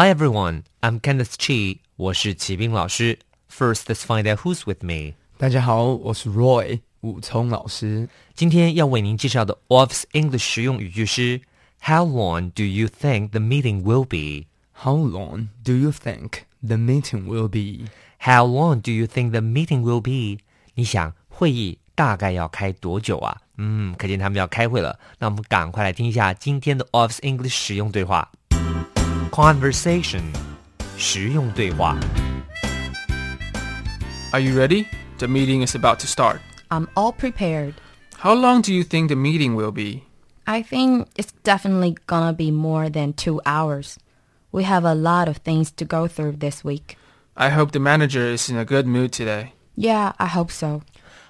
Hi everyone, I'm Kenneth Chi. 我是齐斌老师. First, let's find out who's with me. 大家好，我是 Roy 武聪老师。今天要为您介绍的 Office English 实用语句是 How long do you think the meeting will be? How long do you think the meeting will be? How long do you think the meeting will be? 你想会议大概要开多久啊？嗯，可见他们要开会了。那我们赶快来听一下今天的 Office English 实用对话。Conversation，实用对话。 Are you ready? The meeting is about to start. I'm all prepared. How long do you think the meeting will be? I think it's definitely gonna be more than two hours. We have a lot of things to go through this week. I hope the manager is in a good mood today. Yeah, I hope so.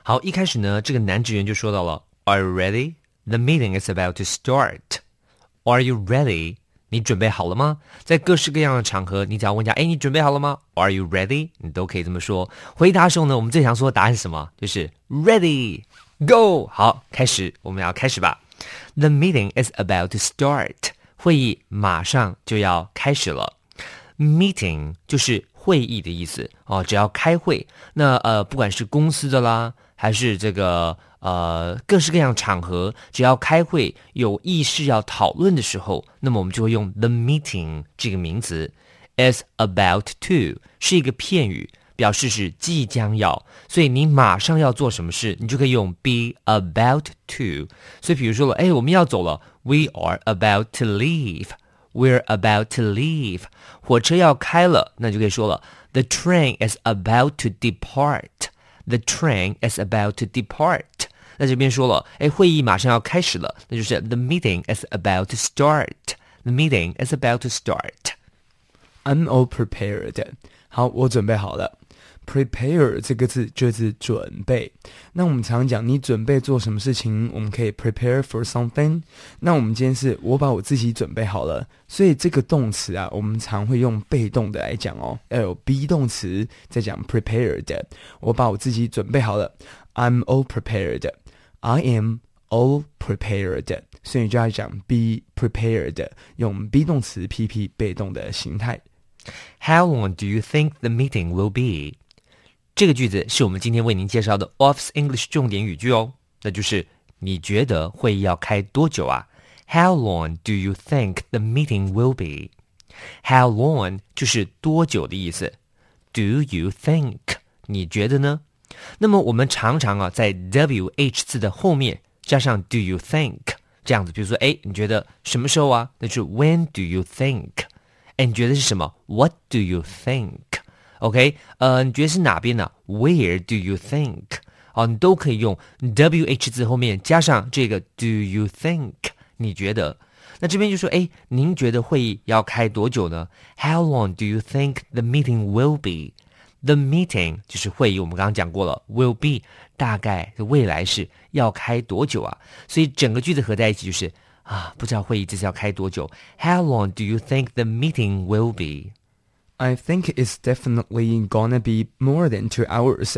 好，一开始呢，这个男职员就说到了，Are you ready? The meeting is about to start. Are you ready? 你准备好了吗？在各式各样的场合，你只要问一下，哎，你准备好了吗？Are you ready? 你都可以这么说。回答的时候呢，我们最常说的答案是什么？就是 ready, go。好，开始，我们要开始吧。The meeting is about to start. 会议马上就要开始了。Meeting 就是会议的意思哦，只要开会，那呃，不管是公司的啦，还是这个呃各式各样场合，只要开会有意识要讨论的时候，那么我们就会用 the meeting 这个名词。is about to 是一个片语，表示是即将要，所以你马上要做什么事，你就可以用 be about to。所以比如说了，哎，我们要走了，we are about to leave。We're about to leave，火车要开了，那就可以说了，The train is about to depart。The train is about to depart。那这边说了，哎，会议马上要开始了，那就是 The meeting is about to start。The meeting is about to start。 I'm all prepared. 好，我准备好了。 Prepare 这个字就是准备。那我们常讲，你准备做什么事情，我们可以 prepare for something。那我们今天是我把我自己准备好了，所以这个动词啊，我们常会用被动的来讲哦，要有 be 动词在讲 prepared。我把我自己准备好了，I'm all prepared。I am all prepared。所以你就要讲 be prepared，用 be 动词 PP 被动的形态。 How long do you think the meeting will be？ 这个句子是我们今天为您介绍的 Office English 重点语句哦，那就是你觉得会议要开多久啊？How long do you think the meeting will be？How long 就是多久的意思。Do you think？你觉得呢？那么我们常常啊在 WH 字的后面加上 Do you think 这样子，比如说，哎，你觉得什么时候啊？那就是 When do you think？哎，你觉得是什么？What do you think？OK，、呃，你觉得是哪边呢？Where do you think？哦，你都可以用 WH 字后面加上这个 Do you think？你觉得？那这边就说，哎，您觉得会议要开多久呢？How long do you think the meeting will be？The meeting 就是会议，我们刚刚讲过了，will be 大概的未来式要开多久啊？所以整个句子合在一起就是啊，不知道会议这次要开多久？How long do you think the meeting will be？ I think it's definitely gonna be more than two hours.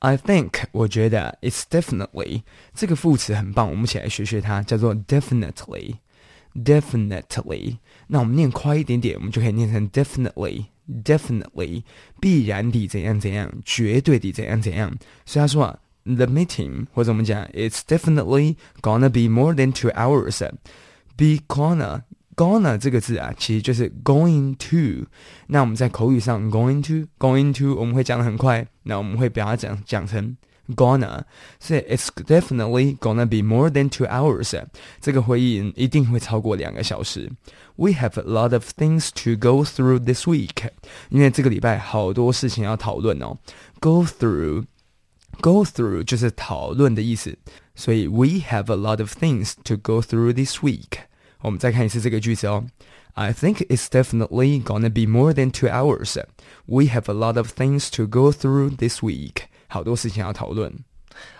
I think 我觉得 it's definitely 这个副词很棒，我们一起来学学它，叫做 definitely。definitely，那我们念快一点点，我们就可以念成 definitely。definitely 必然地怎样怎样，绝对地怎样怎样。所以他说啊，the meeting 或者我们讲 it's definitely gonna be more than two hours。be gonna gonna 这个字啊，其实就是 going to。那我们在口语上 going to going to 我们会讲的很快，那我们会把它讲讲成 gonna，所以 it's definitely gonna be more than two hours。这个会议一定会超过两个小时。We have a lot of things to go through this week，因为这个礼拜好多事情要讨论哦。Go through。Go through 就是讨论的意思，所以 we have a lot of things to go through this week。 我们再看一次这个句子哦。I think it's definitely gonna be more than two hours. We have a lot of things to go through this week. 好多事情要讨论。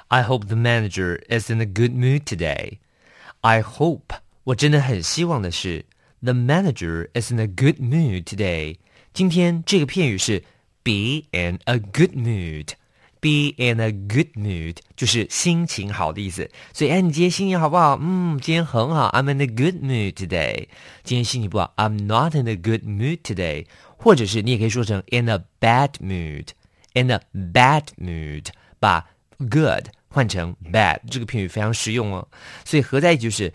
I hope the manager is in a good mood today. I hope 我真的很希望的是，the manager is in a good mood today. 今天这个片语是 be in a good mood. Be in a good mood 就是心情好的意思。所以，哎，你今天心情好不好？嗯，今天很好。I'm in a good mood today. 今天心情不好，I'm not in a good mood today. 或者是你也可以说成 in a bad mood. In a bad mood，把 good 换成 bad，这个片语非常实用哦。所以合在一起就是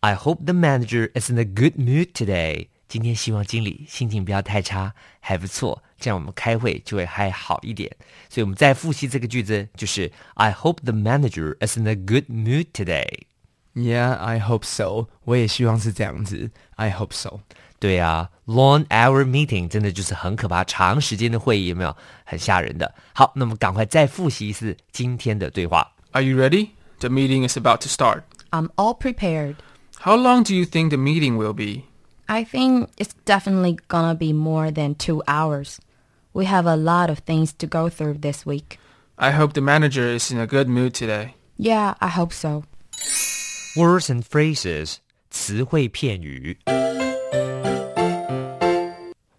I hope the manager is in a good mood today。今天希望经理心情不要太差，还不错，这样我们开会就会还好一点。所以我们再复习这个句子，就是 I hope the manager is in a good mood today。 Yeah, I hope so. 我也希望是这样子。I hope so. 对啊，long hour meeting 真的就是很可怕，长时间的会议有没有？很吓人的。好，那么赶快再复习一次今天的对话。 Are you ready? The meeting is about to start. I'm all prepared. How long do you think the meeting will be? I think it's definitely gonna be more than two hours. We have a lot of things to go through this week. I hope the manager is in a good mood today. Yeah, I hope so. Words and phrases 词汇片语。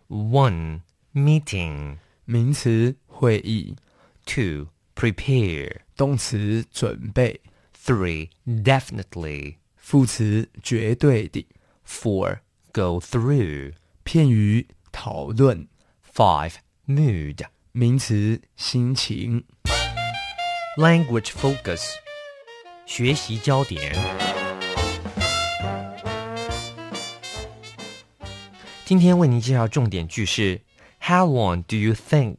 One meeting, 名词会议， two prepare, 动词准备， three definitely, 副词绝对的， four go through, 片语讨论， five mood. 名词心情。 Language focus 学习焦点。今天为您介绍重点句是 How long do you think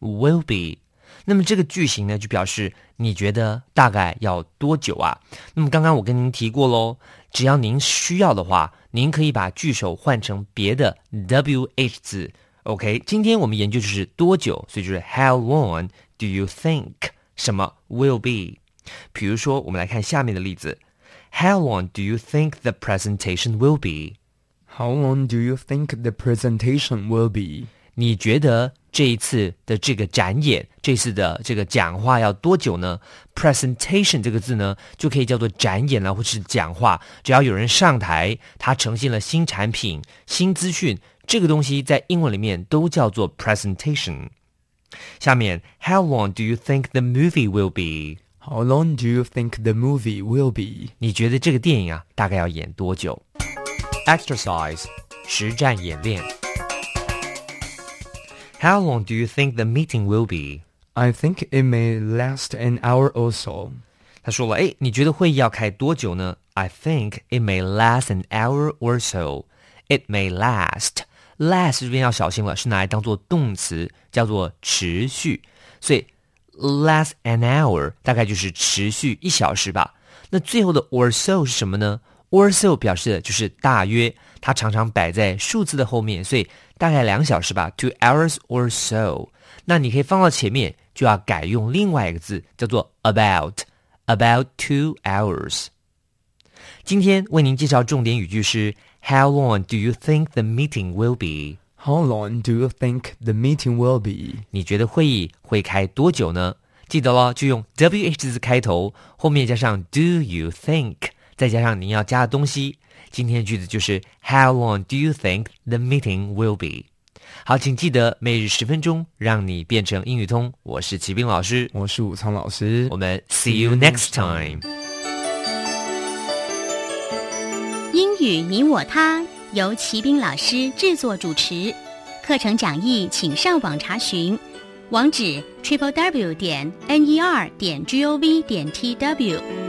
will be？ 那么这个句型呢，就表示你觉得大概要多久啊？那么刚刚我跟您提过喽，只要您需要的话，您可以把句首换成别的 wh 字。OK，今天我们研究就是多久，所以就是 How long do you think 什么 will be？比如说，我们来看下面的例子：How long do you think the presentation will be？How long do you think the presentation will be? 你觉得这一次的这个展演，这次的这个讲话要多久呢？Presentation 这个字呢，就可以叫做展演了，或是讲话。只要有人上台，他呈现了新产品、新资讯，这个东西在英文里面都叫做 presentation。下面，How long do you think the movie will be？How long do you think the movie will be? 你觉得这个电影啊，大概要演多久？Exercise 实战演练。How long do you think the meeting will be？ I think it may last an hour or so. 他说了，哎，你觉得会议要开多久呢？I think it may last an hour or so. It may last. Last 这边要小心了，是拿来当做动词，叫做持续。所以 last an hour 大概就是持续一小时吧。那最后的 or so 是什么呢 ？or so 表示的就是大约，它常常摆在数字的后面，所以大概两小时吧，two hours or so。那你可以放到前面，就要改用另外一个字，叫做 about。About two hours。今天为您介绍重点语句是 How long do you think the meeting will be？ How long do you think the meeting will be? 你觉得会议会开多久呢？记得咯，就用 wh 字开头，后面加上 do you think， 再加上您要加的东西。今天的句子就是 How long do you think the meeting will be？好，请记得每日十分钟，让你变成英语通。我是齐斌老师，我是武昌老师我。们 see you next time。英语你我他由齐斌老师制作主持，课程讲义请上网查询，网址 triple w 点 n e r 点 g o v 点 t w。